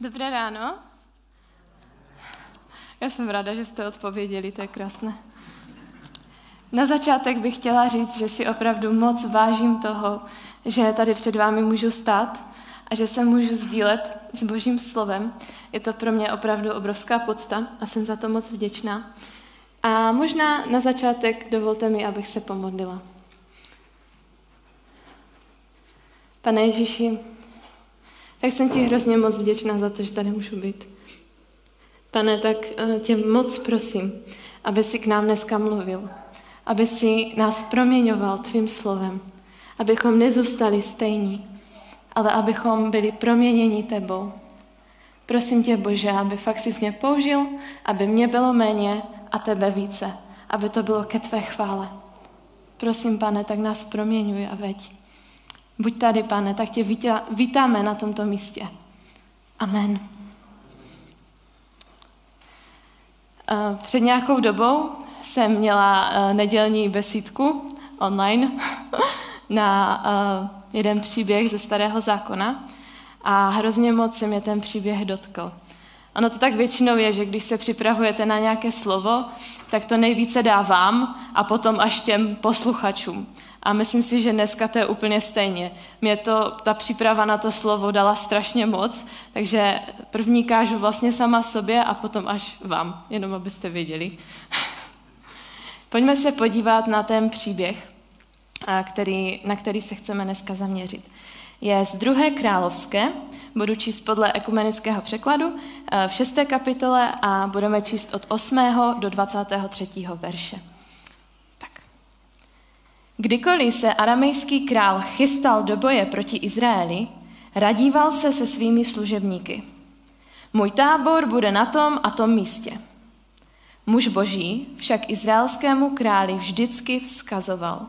Dobré ráno. Já jsem ráda, že jste odpověděli, to je krásné. Na začátek bych chtěla říct, že si opravdu moc vážím toho, že tady před vámi můžu stát a že se můžu sdílet s Božím slovem. Je to pro mě opravdu obrovská podsta a jsem za to moc vděčná. A možná na začátek dovolte mi, abych se pomodlila. Pane Ježíši, tak jsem ti hrozně moc vděčná za to, že tady můžu být. Pane, tak eh, tě moc prosím, aby si k nám dneska mluvil, aby si nás proměňoval tvým slovem, abychom nezůstali stejní, ale abychom byli proměněni tebou. Prosím tě, Bože, aby fakt si mě použil, aby mě bylo méně a tebe více, aby to bylo ke tvé chvále. Prosím, pane, tak nás proměňuj a veď. Buď tady, pane, tak tě vítá, vítáme na tomto místě. Amen. Eh, před nějakou dobou jsem měla eh, nedělní besídku online na eh, jeden příběh ze Starého zákona a hrozně moc se mě ten příběh dotkl. Ono to tak většinou je, že když se připravujete na nějaké slovo, tak to nejvíce dá vám a potom až těm posluchačům. A myslím si, že dneska to je úplně stejně. Mě to, ta příprava na to slovo dala strašně moc, takže první kážu vlastně sama sobě a potom až vám, jenom abyste věděli. Pojďme se podívat na ten příběh, který, na který se chceme dneska zaměřit. Je z druhé královské, budu číst podle ekumenického překladu v šesté kapitole a budeme číst od 8. do 23. verše. Kdykoliv se aramejský král chystal do boje proti Izraeli, radíval se se svými služebníky. Můj tábor bude na tom a tom místě. Muž boží však izraelskému králi vždycky vzkazoval.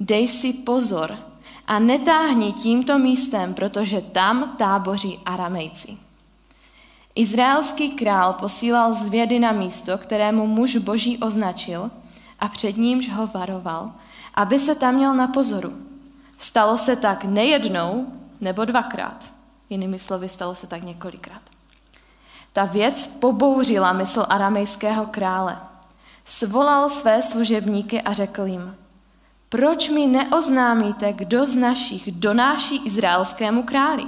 Dej si pozor a netáhni tímto místem, protože tam táboří aramejci. Izraelský král posílal zvědy na místo, kterému muž boží označil a před nímž ho varoval, aby se tam měl na pozoru. Stalo se tak nejednou nebo dvakrát. Jinými slovy, stalo se tak několikrát. Ta věc pobouřila mysl aramejského krále. Svolal své služebníky a řekl jim, proč mi neoznámíte, kdo z našich donáší izraelskému králi?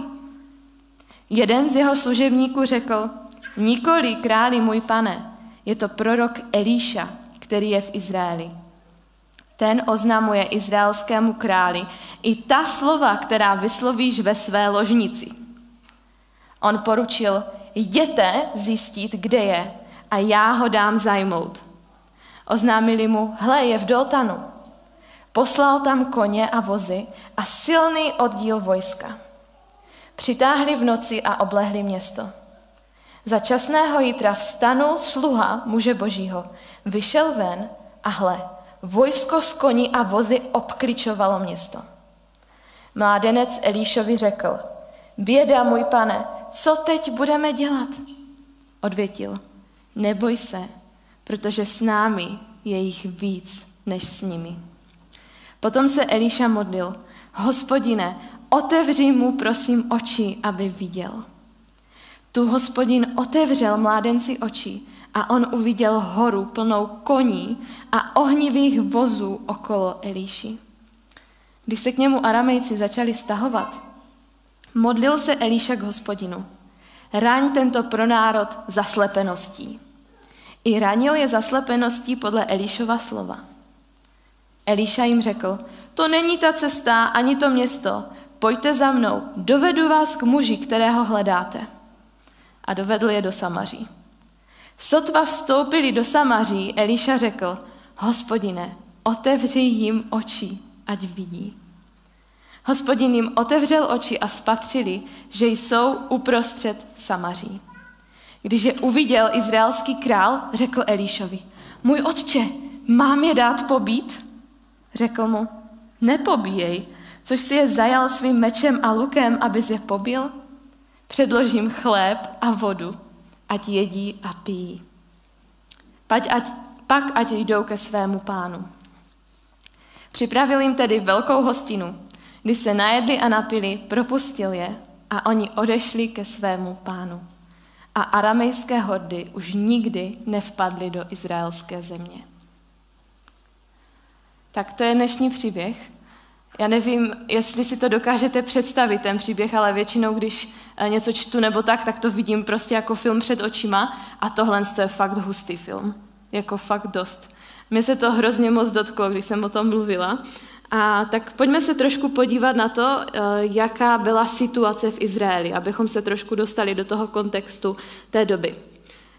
Jeden z jeho služebníků řekl, nikoli králi můj pane, je to prorok Elíša, který je v Izraeli. Ten oznamuje izraelskému králi i ta slova, která vyslovíš ve své ložnici. On poručil, jděte zjistit, kde je a já ho dám zajmout. Oznámili mu, hle, je v Doltanu. Poslal tam koně a vozy a silný oddíl vojska. Přitáhli v noci a oblehli město. Za časného jítra vstanul sluha muže božího, vyšel ven a hle, Vojsko s koní a vozy obkličovalo město. Mládenec Elíšovi řekl, běda, můj pane, co teď budeme dělat? Odvětil, neboj se, protože s námi je jich víc než s nimi. Potom se Elíša modlil, hospodine, otevři mu prosím oči, aby viděl. Tu hospodin otevřel mládenci oči a on uviděl horu plnou koní a ohnivých vozů okolo Elíši. Když se k němu aramejci začali stahovat, modlil se Elíša k hospodinu. Raň tento pronárod zaslepeností. I ranil je zaslepeností podle Elíšova slova. Elíša jim řekl, to není ta cesta ani to město, pojďte za mnou, dovedu vás k muži, kterého hledáte. A dovedl je do Samaří. Sotva vstoupili do Samaří, Eliša řekl, hospodine, otevři jim oči, ať vidí. Hospodin jim otevřel oči a spatřili, že jsou uprostřed Samaří. Když je uviděl izraelský král, řekl Elíšovi, můj otče, mám je dát pobít? Řekl mu, nepobíjej, což si je zajal svým mečem a lukem, abys je pobil? Předložím chléb a vodu, ať jedí a pijí. Pať ať, pak ať jdou ke svému pánu. Připravil jim tedy velkou hostinu. Když se najedli a napili, propustil je a oni odešli ke svému pánu. A aramejské hordy už nikdy nevpadly do izraelské země. Tak to je dnešní příběh. Já nevím, jestli si to dokážete představit, ten příběh, ale většinou, když eh, něco čtu nebo tak, tak to vidím prostě jako film před očima a tohle je fakt hustý film. Jako fakt dost. Mně se to hrozně moc dotklo, když jsem o tom mluvila. A tak pojďme se trošku podívat na to, eh, jaká byla situace v Izraeli, abychom se trošku dostali do toho kontextu té doby.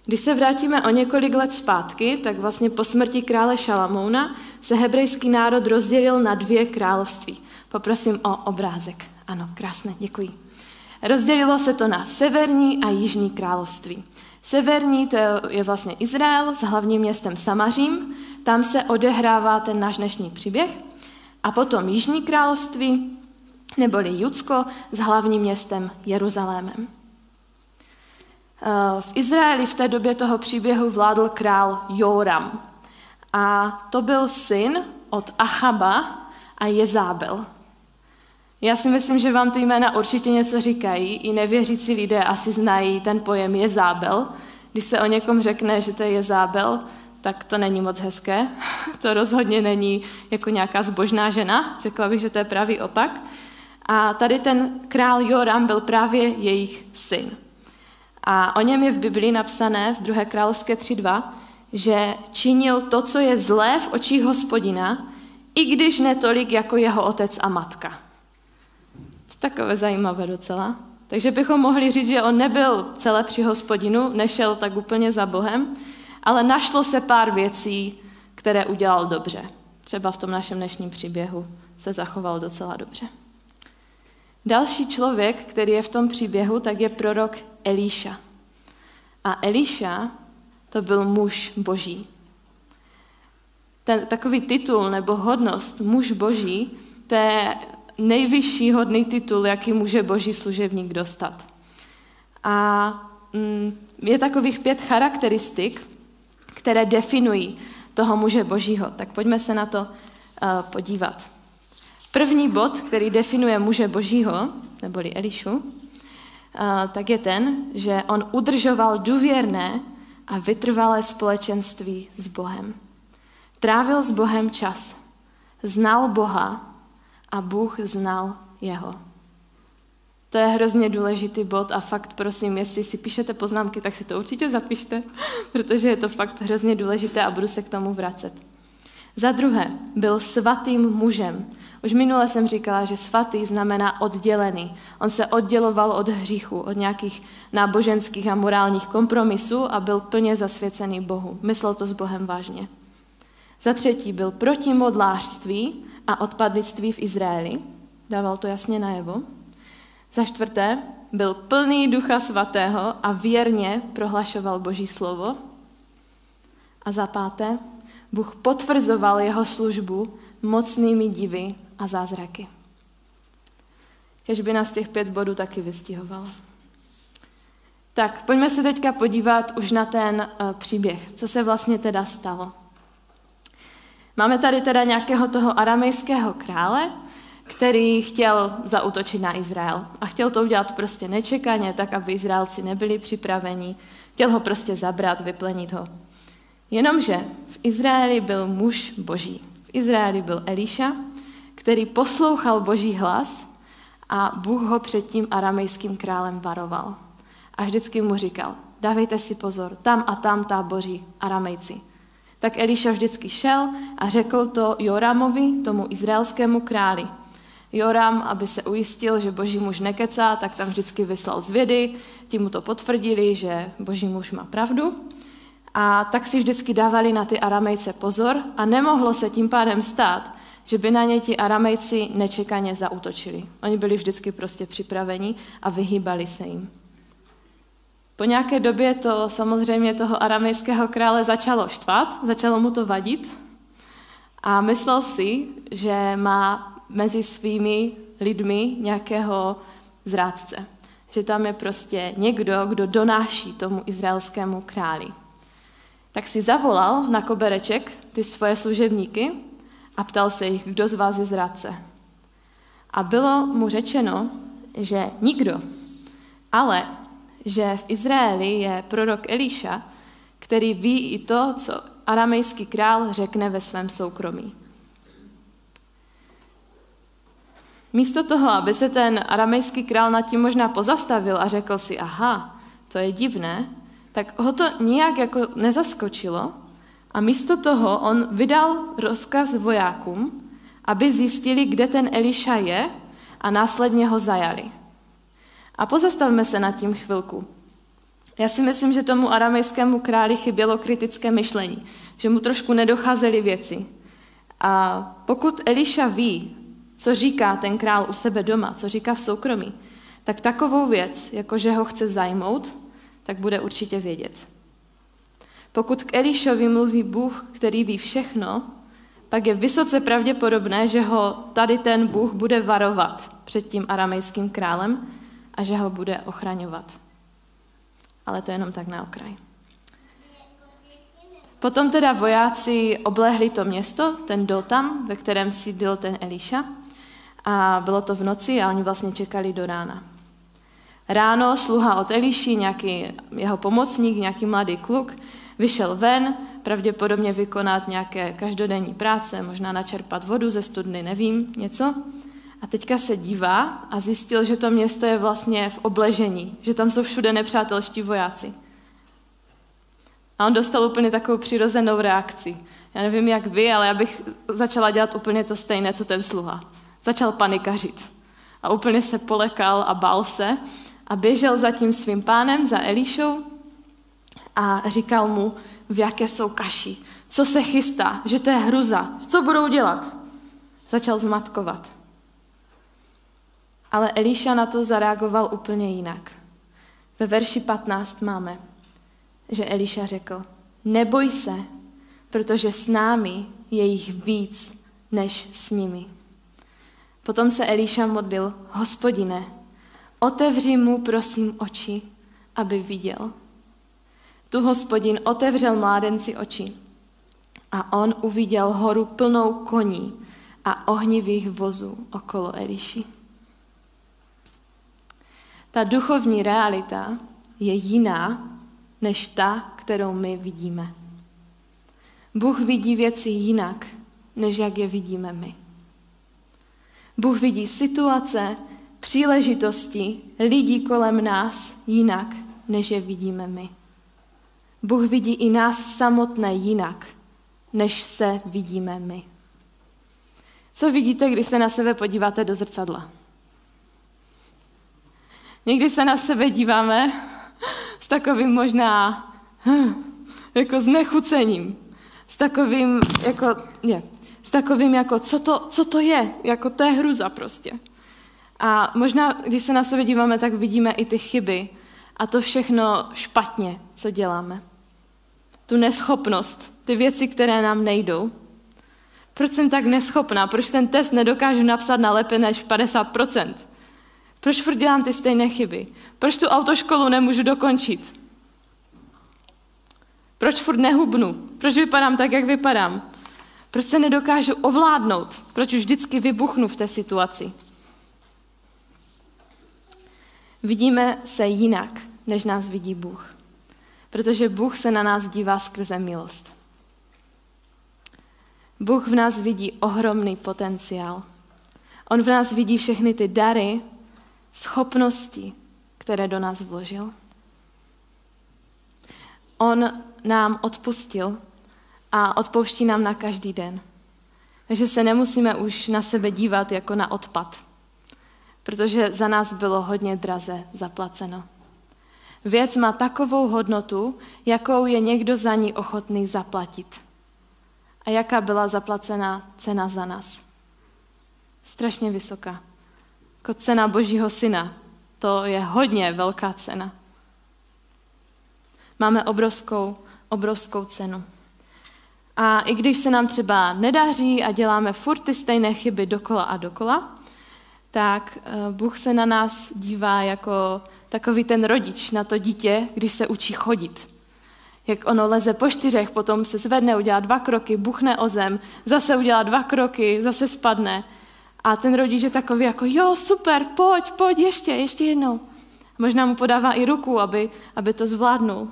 Když se vrátíme o několik let zpátky, tak vlastně po smrti krále Šalamouna se hebrejský národ rozdělil na dvě království. Poprosím o obrázek. Ano, krásné, děkuji. Rozdělilo se to na severní a jižní království. Severní to je vlastně Izrael s hlavním městem Samařím, tam se odehrává ten náš dnešní příběh. A potom Jižní království, neboli Judsko s hlavním městem Jeruzalémem. Eh, v Izraeli v té době toho příběhu vládl král Joram. A to byl syn od Achaba a Jezábel. Já si myslím, že vám ty jména určitě něco říkají. I nevěřící lidé asi znají ten pojem Jezábel. Když se o někom řekne, že to je Jezábel, tak to není moc hezké. To rozhodně není jako nějaká zbožná žena. Řekla bych, že to je pravý opak. A tady ten král Joram byl právě jejich syn. A o něm je v Biblii napsané v 2. královské 3.2, že činil to, co je zlé v očích hospodina, i když netolik jako jeho otec a matka. Takové zajímavé docela. Takže bychom mohli říct, že on nebyl celé při hospodinu, nešel tak úplně za Bohem, ale našlo se pár věcí, které udělal dobře. Třeba v tom našem dnešním příběhu se zachoval docela dobře. Další člověk, který je v tom příběhu, tak je prorok Elíša. A Elíša to byl muž boží. Ten takový titul nebo hodnost muž boží, to je nejvyšší hodný titul, jaký může boží služebník dostat. A mm, je takových pět charakteristik, které definují toho muže božího. Tak pojďme se na to uh, podívat. První bod, který definuje muže božího, neboli Elišu, tak je ten, že on udržoval důvěrné a vytrvalé společenství s Bohem. Trávil s Bohem čas. Znal Boha a Bůh znal jeho. To je hrozně důležitý bod a fakt prosím, jestli si píšete poznámky, tak si to určitě zapište, protože je to fakt hrozně důležité a budu se k tomu vracet. Za druhé, byl svatým mužem. Už minule jsem říkala, že svatý znamená oddělený. On se odděloval od hříchu, od nějakých náboženských a morálních kompromisů a byl plně zasvěcený Bohu. Myslel to s Bohem vážně. Za třetí byl proti modlářství a odpadlictví v Izraeli. Dával to jasně najevo. Za čtvrté, byl plný ducha svatého a věrně prohlašoval Boží slovo. A za páté, Bůh potvrzoval jeho službu mocnými divy a zázraky. Kež by nás těch pět bodů taky vystihoval. Tak, pojďme se teďka podívat už na ten uh, příběh, co se vlastně teda stalo. Máme tady teda nějakého toho aramejského krále, který chtěl zautočit na Izrael. A chtěl to udělat prostě nečekaně, tak aby Izraelci nebyli připraveni. Chtěl ho prostě zabrat, vyplenit ho. Jenomže v Izraeli byl muž boží. V Izraeli byl Eliša, který poslouchal boží hlas a Bůh ho před tím aramejským králem varoval. A vždycky mu říkal, dávejte si pozor, tam a tam táboří aramejci. Tak Eliša vždycky šel a řekl to Joramovi, tomu izraelskému králi. Joram, aby se ujistil, že boží muž nekecá, tak tam vždycky vyslal zvědy, ti mu to potvrdili, že boží muž má pravdu. A tak si vždycky dávali na ty aramejce pozor a nemohlo se tím pádem stát, že by na ně ti aramejci nečekaně zautočili. Oni byli vždycky prostě připraveni a vyhýbali se jim. Po nějaké době to samozřejmě toho aramejského krále začalo štvat, začalo mu to vadit a myslel si, že má mezi svými lidmi nějakého zrádce. Že tam je prostě někdo, kdo donáší tomu izraelskému králi. Tak si zavolal na kobereček ty svoje služebníky a ptal se jich, kdo z vás je zrádce. A bylo mu řečeno, že nikdo, ale že v Izraeli je prorok Eliša, který ví i to, co aramejský král řekne ve svém soukromí. Místo toho, aby se ten aramejský král nad tím možná pozastavil a řekl si, aha, to je divné, tak ho to nijak jako nezaskočilo a místo toho on vydal rozkaz vojákům, aby zjistili, kde ten Eliša je a následně ho zajali. A pozastavme se nad tím chvilku. Já si myslím, že tomu aramejskému králi chybělo kritické myšlení, že mu trošku nedocházely věci. A pokud Eliša ví, co říká ten král u sebe doma, co říká v soukromí, tak takovou věc, jako že ho chce zajmout, tak bude určitě vědět. Pokud k Elišovi mluví Bůh, který ví všechno, pak je vysoce pravděpodobné, že ho tady ten Bůh bude varovat před tím aramejským králem a že ho bude ochraňovat. Ale to je jenom tak na okraj. Potom teda vojáci oblehli to město, ten Dotam, ve kterém sídlil ten Eliša. A bylo to v noci a oni vlastně čekali do rána. Ráno sluha od Eliši, nějaký jeho pomocník, nějaký mladý kluk, vyšel ven, pravděpodobně vykonat nějaké každodenní práce, možná načerpat vodu ze studny, nevím, něco. A teďka se dívá a zjistil, že to město je vlastně v obležení, že tam jsou všude nepřátelští vojáci. A on dostal úplně takovou přirozenou reakci. Já nevím, jak vy, ale já bych začala dělat úplně to stejné, co ten sluha. Začal panikařit. A úplně se polekal a bál se a běžel za tím svým pánem, za Elišou a říkal mu, v jaké jsou kaši, co se chystá, že to je hruza, co budou dělat. Začal zmatkovat. Ale Eliša na to zareagoval úplně jinak. Ve verši 15 máme, že Eliša řekl, neboj se, protože s námi je jich víc než s nimi. Potom se Eliša modlil, hospodine, otevři mu prosím oči, aby viděl. Tu hospodin otevřel mládenci oči a on uviděl horu plnou koní a ohnivých vozů okolo Eliši. Ta duchovní realita je jiná než ta, kterou my vidíme. Bůh vidí věci jinak, než jak je vidíme my. Bůh vidí situace, příležitosti, lidí kolem nás jinak, než je vidíme my. Bůh vidí i nás samotné jinak, než se vidíme my. Co vidíte, když se na sebe podíváte do zrcadla? Někdy se na sebe díváme s takovým možná hm, jako znechucením, s takovým jako, je, s takovým jako, co to, co to je, jako to je hruza prostě. A možná, když se na sebe díváme, tak vidíme i ty chyby a to všechno špatně, co děláme. Tu neschopnost, ty věci, které nám nejdou. Proč jsem tak neschopná? Proč ten test nedokážu napsat na lépe než 50%? Proč furt dělám ty stejné chyby? Proč tu autoškolu nemůžu dokončit? Proč furt nehubnu? Proč vypadám tak, jak vypadám? Proč se nedokážu ovládnout? Proč už vždycky vybuchnu v té situaci? Vidíme se jinak, než nás vidí Bůh. Protože Bůh se na nás dívá skrze milost. Bůh v nás vidí ohromný potenciál. On v nás vidí všechny ty dary, schopnosti, které do nás vložil. On nám odpustil a odpouští nám na každý den. Takže se nemusíme už na sebe dívat jako na odpad, protože za nás bylo hodně draze zaplaceno. Věc má takovou hodnotu, jakou je někdo za ní ochotný zaplatit. A jaká byla zaplacená cena za nás? Strašně vysoká. Jako cena Božího syna. To je hodně velká cena. Máme obrovskou, obrovskou cenu. A i když se nám třeba nedaří a děláme furt ty stejné chyby dokola a dokola, tak eh, Bůh se na nás dívá jako takový ten rodič na to dítě, když se učí chodit. Jak ono leze po čtyřech, potom se zvedne, udělá dva kroky, buchne o zem, zase udělá dva kroky, zase spadne. A ten rodič je takový jako, jo, super, pojď, pojď, ještě, ještě jednou. Možná mu podává i ruku, aby, aby to zvládnul.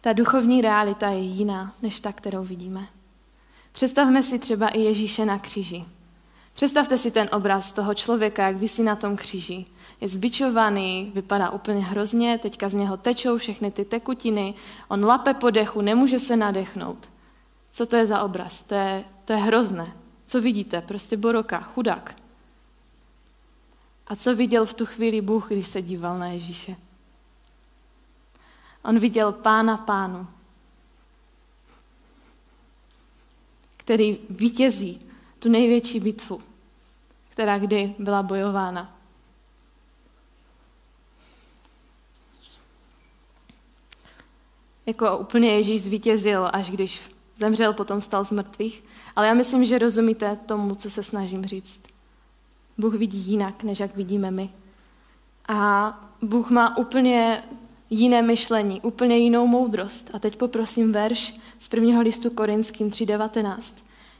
Ta duchovní realita je jiná, než ta, kterou vidíme. Představme si třeba i Ježíše na kříži. Představte si ten obraz toho člověka, jak vysí na tom kříži. Je zbičovaný, vypadá úplně hrozně, teďka z něho tečou všechny ty tekutiny, on lape po dechu, nemůže se nadechnout. Co to je za obraz? To je, to je hrozné. Co vidíte? Prostě boroka, chudák. A co viděl v tu chvíli Bůh, když se díval na Ježíše? On viděl pána pánu, který vítězí tu největší bitvu, která kdy byla bojována. Jako úplně Ježíš zvítězil, až když zemřel, potom stal z mrtvých. Ale já myslím, že rozumíte tomu, co se snažím říct. Bůh vidí jinak, než jak vidíme my. A Bůh má úplně jiné myšlení, úplně jinou moudrost. A teď poprosím verš z prvního listu Korinským 3.19,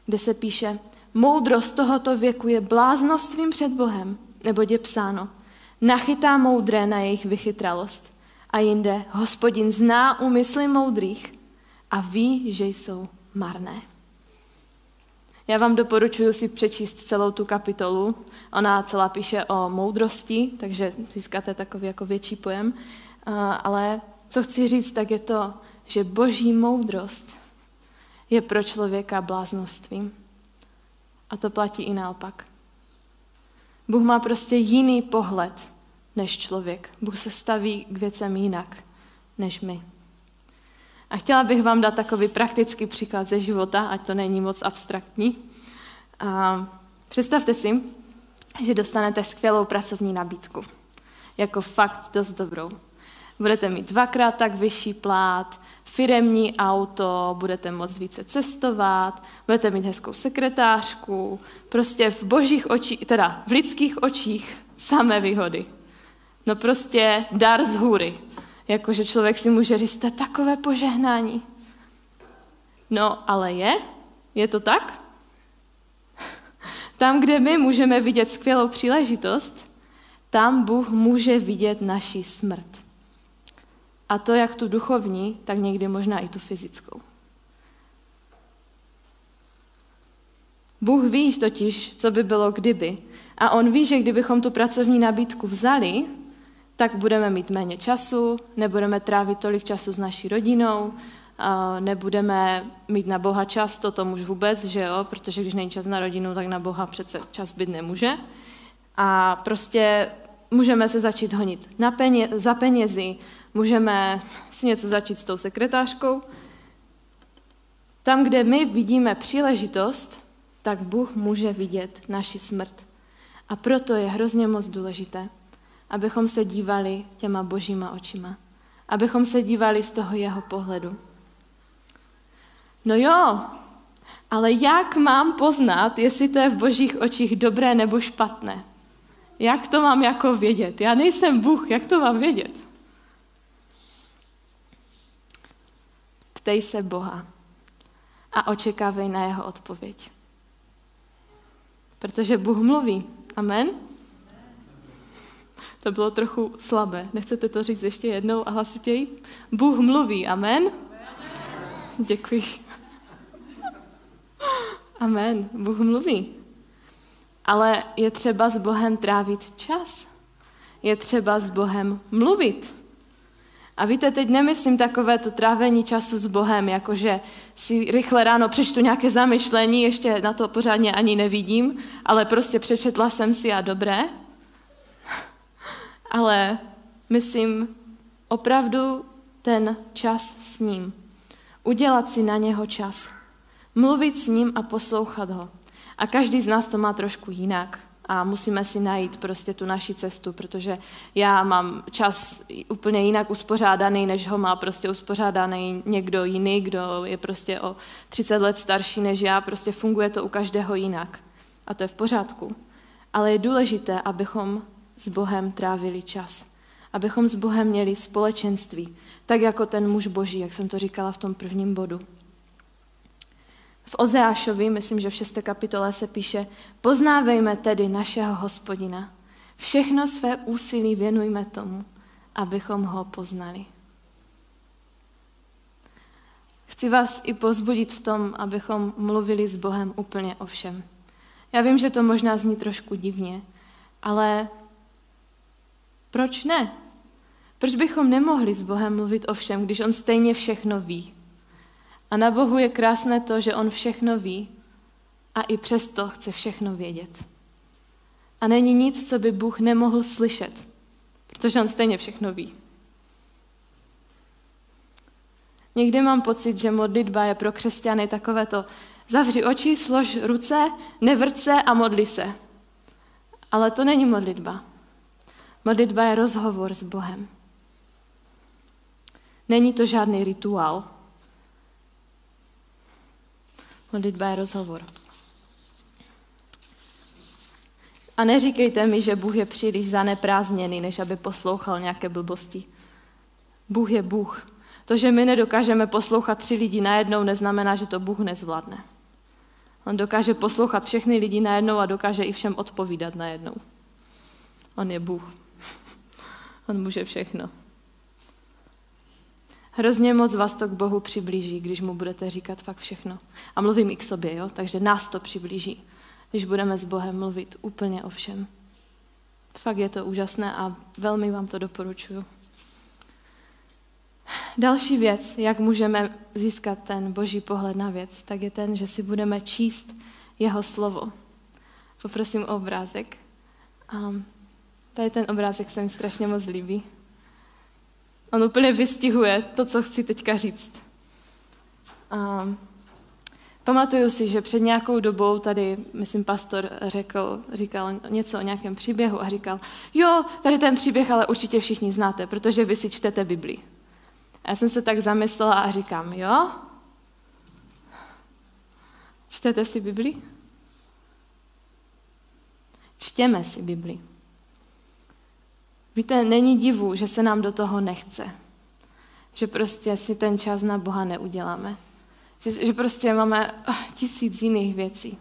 kde se píše, moudrost tohoto věku je bláznostvím před Bohem, nebo je psáno, nachytá moudré na jejich vychytralost. A jinde, hospodin zná úmysly moudrých a ví, že jsou marné. Já vám doporučuji si přečíst celou tu kapitolu. Ona celá píše o moudrosti, takže získáte takový jako větší pojem. Ale co chci říct, tak je to, že boží moudrost je pro člověka bláznostvím. A to platí i naopak. Bůh má prostě jiný pohled než člověk. Bůh se staví k věcem jinak než my. A chtěla bych vám dát takový praktický příklad ze života, ať to není moc abstraktní. A představte si, že dostanete skvělou pracovní nabídku. Jako fakt dost dobrou. Budete mít dvakrát tak vyšší plát, firemní auto, budete moct více cestovat, budete mít hezkou sekretářku, prostě v božích očích, teda v lidských očích samé výhody. No prostě dar z hůry. Jakože člověk si může říct, to je takové požehnání. No, ale je? Je to tak? Tam, kde my můžeme vidět skvělou příležitost, tam Bůh může vidět naši smrt. A to jak tu duchovní, tak někdy možná i tu fyzickou. Bůh ví totiž, co by bylo kdyby. A on ví, že kdybychom tu pracovní nabídku vzali, tak budeme mít méně času, nebudeme trávit tolik času s naší rodinou, nebudeme mít na Boha čas, to tomu už vůbec, že jo, protože když není čas na rodinu, tak na Boha přece čas být nemůže. A prostě můžeme se začít honit na peně, za penězi, můžeme si něco začít s tou sekretářkou. Tam, kde my vidíme příležitost, tak Bůh může vidět naši smrt. A proto je hrozně moc důležité, abychom se dívali těma božíma očima. Abychom se dívali z toho jeho pohledu. No jo, ale jak mám poznat, jestli to je v božích očích dobré nebo špatné? Jak to mám jako vědět? Já nejsem Bůh, jak to mám vědět? Ptej se Boha a očekávej na jeho odpověď. Protože Bůh mluví. Amen? To bylo trochu slabé. Nechcete to říct ještě jednou a hlasitěji? Bůh mluví. Amen? Děkuji. Amen. Bůh mluví. Ale je třeba s Bohem trávit čas. Je třeba s Bohem mluvit. A víte, teď nemyslím takové to trávení času s Bohem, jakože si rychle ráno přečtu nějaké zamyšlení, ještě na to pořádně ani nevidím, ale prostě přečetla jsem si a dobré. Ale myslím opravdu ten čas s ním. Udělat si na něho čas. Mluvit s ním a poslouchat ho. A každý z nás to má trošku jinak a musíme si najít prostě tu naši cestu, protože já mám čas úplně jinak uspořádaný, než ho má prostě uspořádaný někdo jiný, kdo je prostě o 30 let starší než já, prostě funguje to u každého jinak. A to je v pořádku. Ale je důležité, abychom s Bohem trávili čas. Abychom s Bohem měli společenství, tak jako ten muž boží, jak jsem to říkala v tom prvním bodu. V Ozeášovi, myslím, že v 6. kapitole se píše, poznávejme tedy našeho hospodina. Všechno své úsilí věnujme tomu, abychom ho poznali. Chci vás i pozbudit v tom, abychom mluvili s Bohem úplně o všem. Já vím, že to možná zní trošku divně, ale proč ne? Proč bychom nemohli s Bohem mluvit o všem, když On stejně všechno ví? A na Bohu je krásné to, že On všechno ví a i přesto chce všechno vědět. A není nic, co by Bůh nemohl slyšet, protože On stejně všechno ví. Někdy mám pocit, že modlitba je pro křesťany takové to zavři oči, slož ruce, nevrť se a modli se. Ale to není modlitba. Modlitba je rozhovor s Bohem. Není to žádný rituál. Modlitba je rozhovor. A neříkejte mi, že Bůh je příliš zaneprázdněný, než aby poslouchal nějaké blbosti. Bůh je Bůh. To, že my nedokážeme poslouchat tři lidi najednou, neznamená, že to Bůh nezvládne. On dokáže poslouchat všechny lidi najednou a dokáže i všem odpovídat najednou. On je Bůh. On může všechno. Hrozně moc vás to k Bohu přiblíží, když mu budete říkat fakt všechno. A mluvím i k sobě, jo? takže nás to přiblíží, když budeme s Bohem mluvit úplně o všem. Fakt je to úžasné a velmi vám to doporučuju. Další věc, jak můžeme získat ten boží pohled na věc, tak je ten, že si budeme číst jeho slovo. Poprosím o obrázek. Um, tady ten obrázek se mi strašně moc líbí. On úplně vystihuje to, co chci teďka říct. Um, pamatuju si, že před nějakou dobou tady, myslím, pastor řekl, říkal něco o nějakém příběhu a říkal, jo, tady ten příběh ale určitě všichni znáte, protože vy si čtete Biblii. A já jsem se tak zamyslela a říkám, jo? Čtete si Bibli? Čtěme si Bibli. Víte, není divu, že se nám do toho nechce. Že prostě si ten čas na Boha neuděláme. Že, že prostě máme oh, tisíc jiných věcí.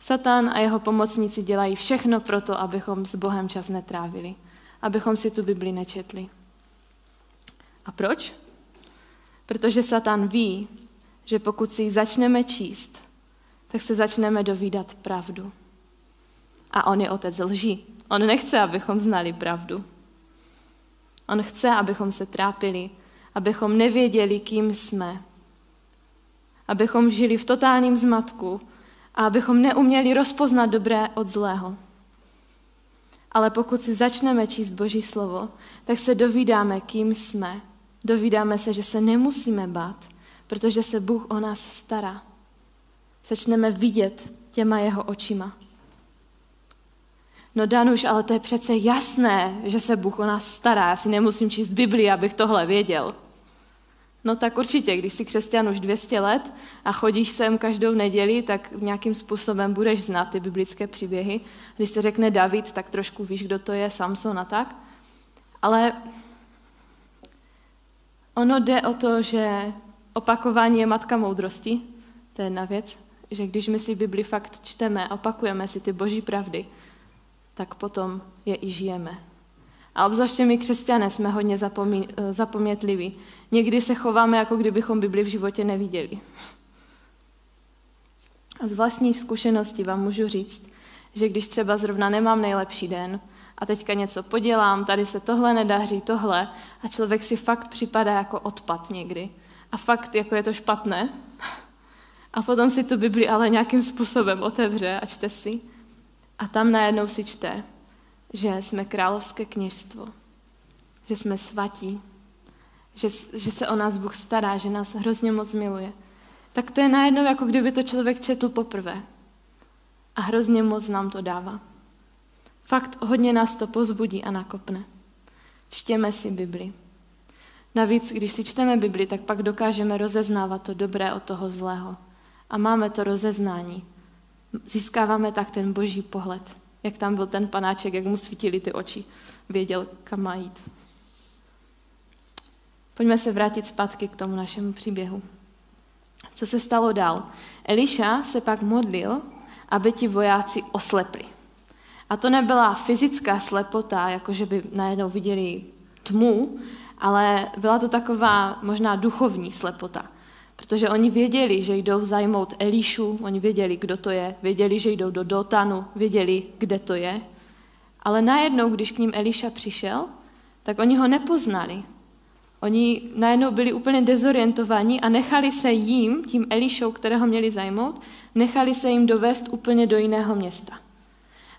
Satan a jeho pomocníci dělají všechno pro to, abychom s Bohem čas netrávili. Abychom si tu Bibli nečetli. A proč? Protože Satan ví, že pokud si ji začneme číst, tak se začneme dovídat pravdu. A on je otec lží. On nechce, abychom znali pravdu. On chce, abychom se trápili, abychom nevěděli, kým jsme. Abychom žili v totálním zmatku a abychom neuměli rozpoznat dobré od zlého. Ale pokud si začneme číst Boží slovo, tak se dovídáme, kým jsme Dovídáme se, že se nemusíme bát, protože se Bůh o nás stará. Začneme vidět těma jeho očima. No Danuš, ale to je přece jasné, že se Bůh o nás stará. Já si nemusím číst Bibli, abych tohle věděl. No tak určitě, když jsi křesťan už 200 let a chodíš sem každou neděli, tak nějakým způsobem budeš znát ty biblické příběhy. Když se řekne David, tak trošku víš, kdo to je, Samson a tak. Ale Ono jde o to, že opakování je matka moudrosti, to je jedna věc, že když my si Bibli fakt čteme, opakujeme si ty boží pravdy, tak potom je i žijeme. A obzvláště my křesťané jsme hodně zapomí, zapomnětliví. Někdy se chováme, jako kdybychom Bibli v životě neviděli. A z vlastní zkušenosti vám můžu říct, že když třeba zrovna nemám nejlepší den, a teďka něco podělám, tady se tohle nedaří, tohle a člověk si fakt připadá jako odpad někdy. A fakt jako je to špatné. A potom si tu Bibli ale nějakým způsobem otevře a čte si. A tam najednou si čte, že jsme královské kněžstvo, že jsme svatí, že, že se o nás Bůh stará, že nás hrozně moc miluje. Tak to je najednou, jako kdyby to člověk četl poprvé. A hrozně moc nám to dává. Fakt hodně nás to pozbudí a nakopne. Čtěme si Bibli. Navíc, když si čteme Bibli, tak pak dokážeme rozeznávat to dobré od toho zlého. A máme to rozeznání. Získáváme tak ten boží pohled. Jak tam byl ten panáček, jak mu svítily ty oči. Věděl, kam má jít. Pojďme se vrátit zpátky k tomu našemu příběhu. Co se stalo dál? Eliša se pak modlil, aby ti vojáci oslepli. A to nebyla fyzická slepota, jakože by najednou viděli tmu, ale byla to taková možná duchovní slepota. Protože oni věděli, že jdou zajmout Elíšu, oni věděli, kdo to je, věděli, že jdou do Dotanu, věděli, kde to je. Ale najednou, když k ním Elíša přišel, tak oni ho nepoznali. Oni najednou byli úplně dezorientovaní a nechali se jim, tím Elišou, kterého měli zajmout, nechali se jim dovést úplně do jiného města.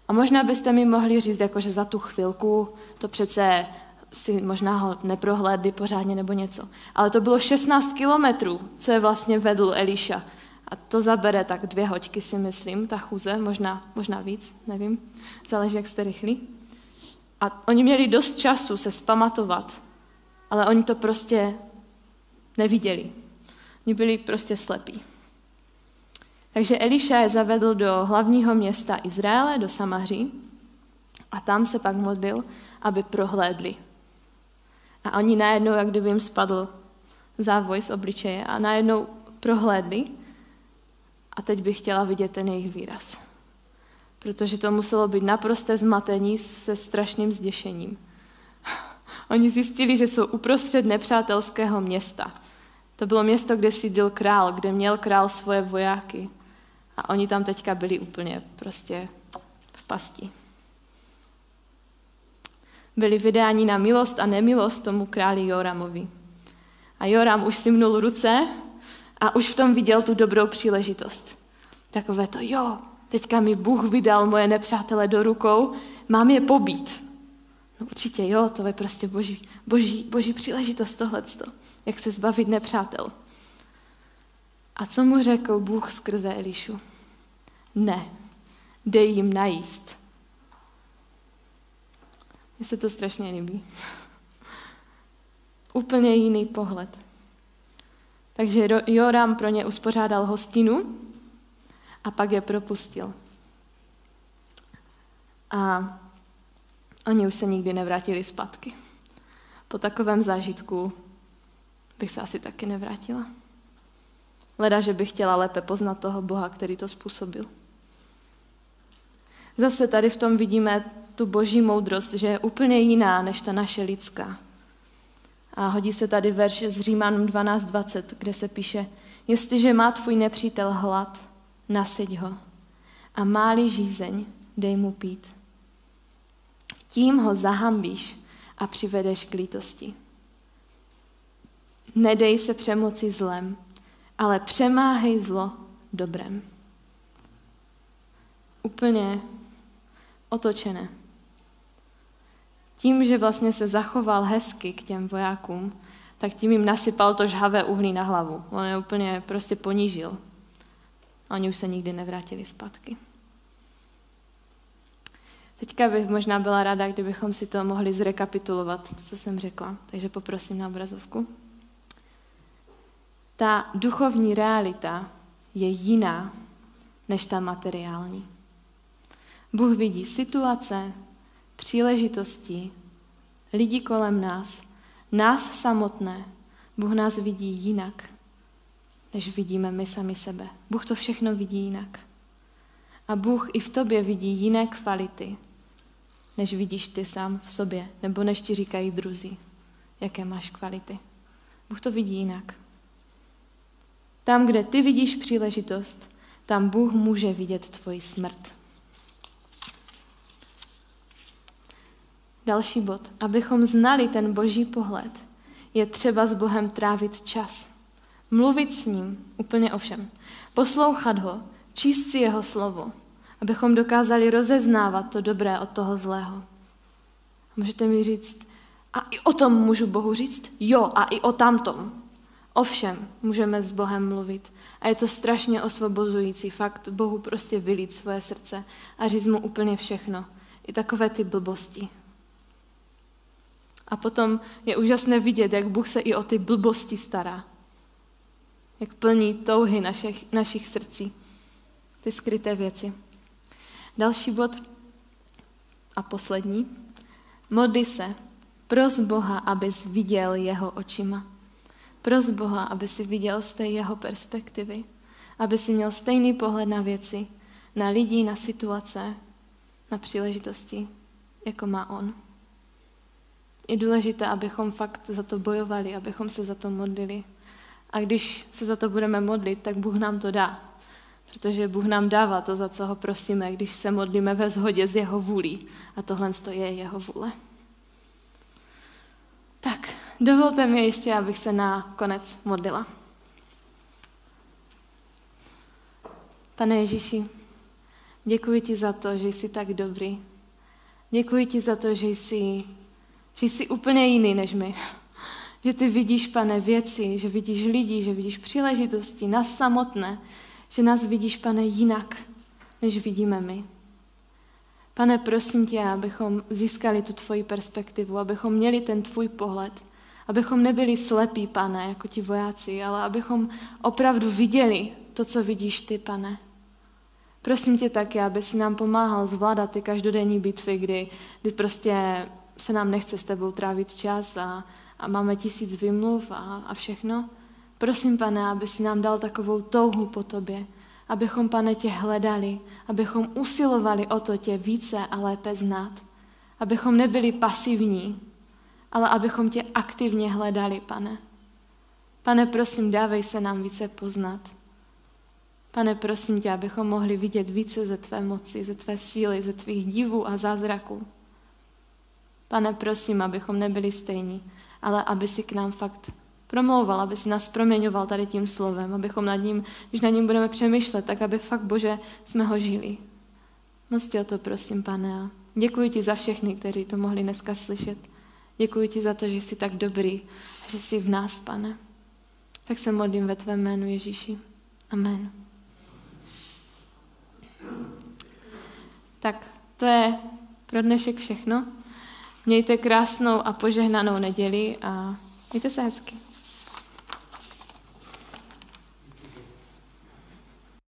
A možná byste mi mohli říct, jako že za tu chvilku to přece si možná ho neprohlédli pořádně nebo něco. Ale to bylo 16 kilometrů, co je vlastně vedl Eliša. A to zabere tak dvě hoďky, si myslím, ta chůze, možná, možná víc, nevím, záleží, jak jste rychlí. A oni měli dost času se spamatovat, ale oni to prostě neviděli. Oni byli prostě slepí. Takže Eliša je zavedl do hlavního města Izraele, do Samaří, a tam se pak modlil, aby prohlédli. A oni najednou, jak kdyby jim spadl závoj z obličeje a najednou prohlédli a teď bych chtěla vidět ten jejich výraz. Protože to muselo být naprosté zmatení se strašným zděšením. Oni zjistili, že jsou uprostřed nepřátelského města. To bylo město, kde sídlil král, kde měl král svoje vojáky. A oni tam teďka byli úplně prostě v pasti. Byli vydáni na milost a nemilost tomu králi Joramovi. A Joram už si mnul ruce a už v tom viděl tu dobrou příležitost. Takové to, jo, teďka mi Bůh vydal moje nepřátele do rukou, mám je pobít. No určitě jo, to je prostě boží, boží, boží příležitost tohleto, jak se zbavit nepřátel. A co mu řekl Bůh skrze Elišu? Ne, dej jim najíst. Mně se to strašně líbí. Úplně jiný pohled. Takže Joram pro ně uspořádal hostinu a pak je propustil. A oni už se nikdy nevrátili zpátky. Po takovém zážitku bych se asi taky nevrátila. Leda, že bych chtěla lépe poznat toho Boha, který to způsobil. Zase tady v tom vidíme tu boží moudrost, že je úplně jiná než ta naše lidská. A hodí se tady verš z Římanům 12.20, kde se píše, jestliže má tvůj nepřítel hlad, nasyť ho a máli žízeň, dej mu pít. Tím ho zahambíš a přivedeš k lítosti. Nedej se přemoci zlem, ale přemáhej zlo dobrem. Úplně otočené. Tím, že vlastně se zachoval hezky k těm vojákům, tak tím jim nasypal to žhavé uhlí na hlavu. On je úplně prostě ponížil. Oni už se nikdy nevrátili zpátky. Teďka bych možná byla ráda, kdybychom si to mohli zrekapitulovat, co jsem řekla. Takže poprosím na obrazovku. Ta duchovní realita je jiná než ta materiální. Bůh vidí situace, příležitosti, lidi kolem nás, nás samotné. Bůh nás vidí jinak, než vidíme my sami sebe. Bůh to všechno vidí jinak. A Bůh i v tobě vidí jiné kvality, než vidíš ty sám v sobě, nebo než ti říkají druzí, jaké máš kvality. Bůh to vidí jinak. Tam, kde ty vidíš příležitost, tam Bůh může vidět tvoji smrt. Další bod. Abychom znali ten boží pohled, je třeba s Bohem trávit čas. Mluvit s ním úplně o všem. Poslouchat ho, číst si jeho slovo, abychom dokázali rozeznávat to dobré od toho zlého. Můžete mi říct, a i o tom můžu Bohu říct? Jo, a i o tamtom. Ovšem, můžeme s Bohem mluvit. A je to strašně osvobozující fakt Bohu prostě vylít svoje srdce a říct mu úplně všechno. I takové ty blbosti, a potom je úžasné vidět, jak Bůh se i o ty blbosti stará. Jak plní touhy našich, našich srdcí. Ty skryté věci. Další bod a poslední. Modli se. Pros Boha, abys viděl jeho očima. Pros Boha, aby si viděl z té jeho perspektivy. Aby si měl stejný pohled na věci, na lidi, na situace, na příležitosti, jako má on. Je důležité, abychom fakt za to bojovali, abychom se za to modlili. A když se za to budeme modlit, tak Bůh nám to dá. Protože Bůh nám dává to, za co ho prosíme, když se modlíme ve shodě s jeho vůlí. A tohle je jeho vůle. Tak, dovolte mi ještě, abych se na konec modlila. Pane Ježíši, děkuji ti za to, že jsi tak dobrý. Děkuji ti za to, že jsi, že jsi úplně jiný než my. Že ty vidíš, pane, věci, že vidíš lidi, že vidíš příležitosti, nás samotné, že nás vidíš, pane, jinak, než vidíme my. Pane, prosím tě, abychom získali tu tvoji perspektivu, abychom měli ten tvůj pohled, abychom nebyli slepí, pane, jako ti vojáci, ale abychom opravdu viděli to, co vidíš ty, pane. Prosím tě taky, aby si nám pomáhal zvládat ty každodenní bitvy, kdy, kdy prostě se nám nechce s tebou trávit čas a, a máme tisíc vymluv a, a všechno. Prosím, pane, aby si nám dal takovou touhu po tobě, abychom, pane, tě hledali, abychom usilovali o to tě více a lépe znát, abychom nebyli pasivní, ale abychom tě aktivně hledali, pane. Pane, prosím, dávej se nám více poznat. Pane, prosím tě, abychom mohli vidět více ze tvé moci, ze tvé síly, ze tvých divů a zázraků. Pane, prosím, abychom nebyli stejní, ale aby si k nám fakt promlouval, aby si nás proměňoval tady tím slovem, abychom nad ním, když nad ním budeme přemýšlet, tak aby fakt, Bože, jsme ho žili. Moc tě o to prosím, pane. A děkuji ti za všechny, kteří to mohli dneska slyšet. Děkuji ti za to, že jsi tak dobrý že jsi v nás, pane. Tak se modlím ve tvém jménu Ježíši. Amen. Tak to je pro dnešek všechno. Mějte krásnou a požehnanou neděli a mějte se hezky.